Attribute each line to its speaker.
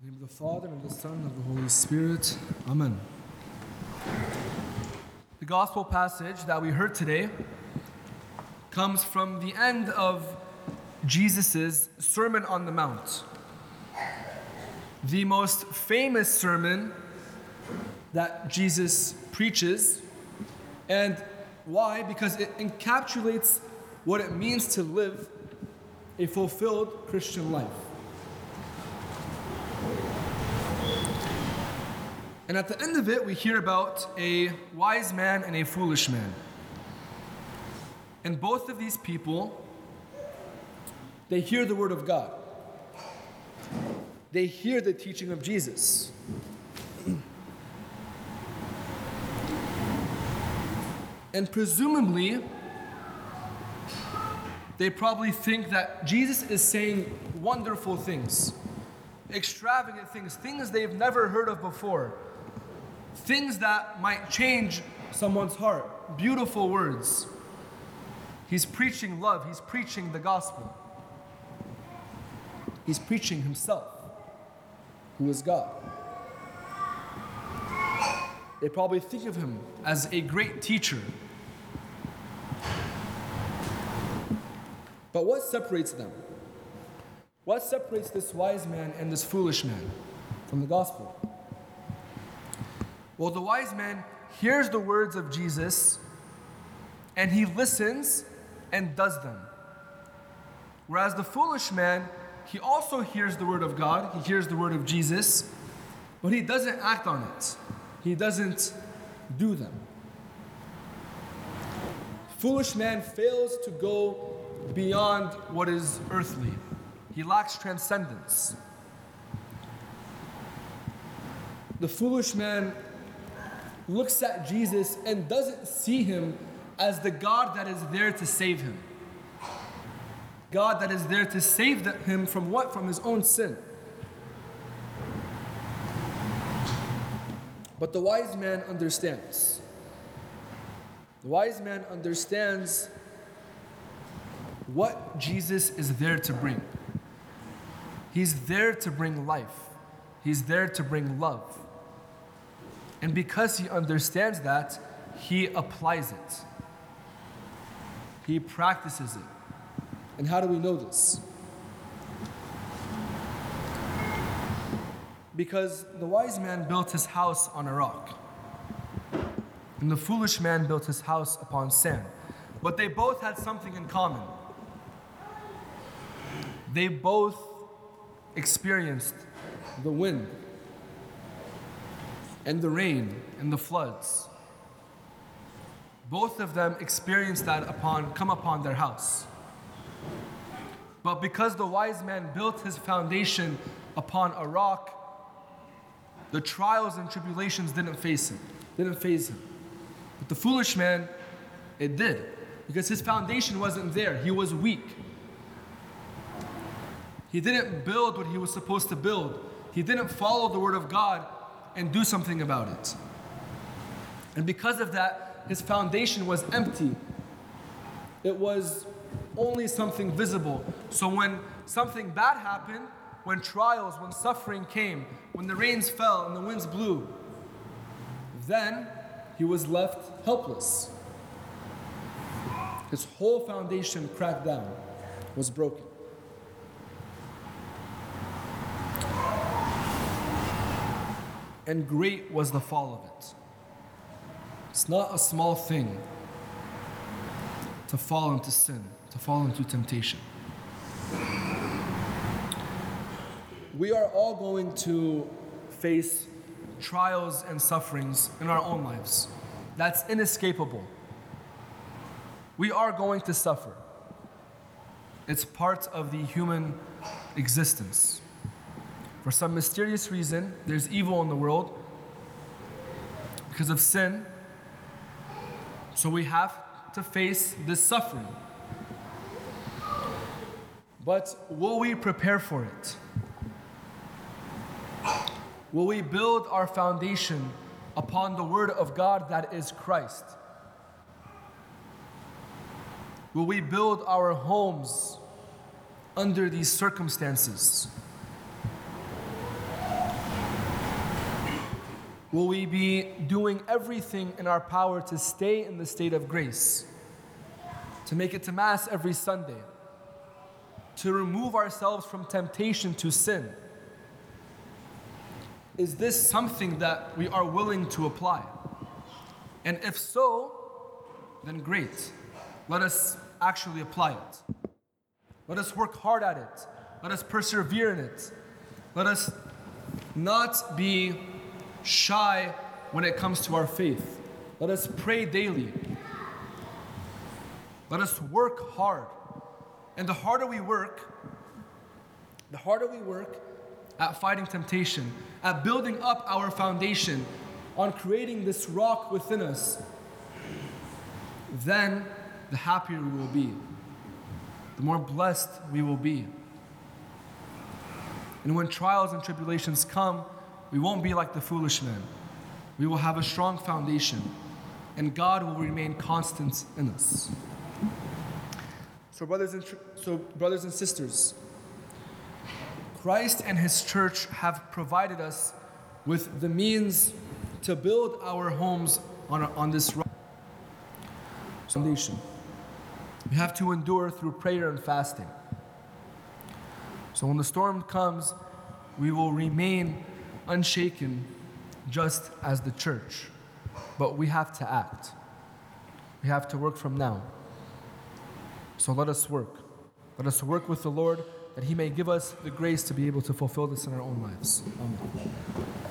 Speaker 1: In the name of the Father, and of the Son, and of the Holy Spirit. Amen. The gospel passage that we heard today comes from the end of Jesus' Sermon on the Mount. The most famous sermon that Jesus preaches. And why? Because it encapsulates what it means to live a fulfilled Christian life. And at the end of it, we hear about a wise man and a foolish man. And both of these people, they hear the word of God. They hear the teaching of Jesus. And presumably, they probably think that Jesus is saying wonderful things, extravagant things, things they've never heard of before, things that might change someone's heart, beautiful words. He's preaching love, he's preaching the gospel, he's preaching himself, who is God. They probably think of him as a great teacher. But what separates them? What separates this wise man and this foolish man from the gospel? Well, the wise man hears the words of Jesus and he listens and does them. Whereas the foolish man, he also hears the word of God, he hears the word of Jesus, but he doesn't act on it he doesn't do them. Foolish man fails to go beyond what is earthly. He lacks transcendence. The foolish man looks at Jesus and doesn't see him as the God that is there to save him. God that is there to save him from what? From his own sin. But the wise man understands. The wise man understands what Jesus is there to bring. He's there to bring life, He's there to bring love. And because he understands that, he applies it, he practices it. And how do we know this? Because the wise man built his house on a rock, and the foolish man built his house upon sand. But they both had something in common. They both experienced the wind and the rain and the floods. Both of them experienced that upon come upon their house. But because the wise man built his foundation upon a rock, the trials and tribulations didn't face him, didn't faze him. But the foolish man, it did, because his foundation wasn't there. He was weak. He didn't build what he was supposed to build. He didn't follow the word of God and do something about it. And because of that, his foundation was empty. It was only something visible. So when something bad happened, when trials, when suffering came, when the rains fell and the winds blew, then he was left helpless. His whole foundation cracked down, was broken. And great was the fall of it. It's not a small thing to fall into sin, to fall into temptation. We are all going to face trials and sufferings in our own lives. That's inescapable. We are going to suffer. It's part of the human existence. For some mysterious reason, there's evil in the world because of sin. So we have to face this suffering. But will we prepare for it? Will we build our foundation upon the Word of God that is Christ? Will we build our homes under these circumstances? Will we be doing everything in our power to stay in the state of grace? To make it to Mass every Sunday? To remove ourselves from temptation to sin? Is this something that we are willing to apply? And if so, then great. Let us actually apply it. Let us work hard at it. Let us persevere in it. Let us not be shy when it comes to our faith. Let us pray daily. Let us work hard. And the harder we work, the harder we work at fighting temptation, at building up our foundation, on creating this rock within us, then the happier we will be, the more blessed we will be. And when trials and tribulations come, we won't be like the foolish man. We will have a strong foundation, and God will remain constant in us. So, brothers and, so, brothers and sisters, Christ and His church have provided us with the means to build our homes on, on this foundation. We have to endure through prayer and fasting. So when the storm comes, we will remain unshaken just as the church. But we have to act. We have to work from now. So let us work. Let us work with the Lord that He may give us the grace to be able to fulfill this in our own lives. Amen.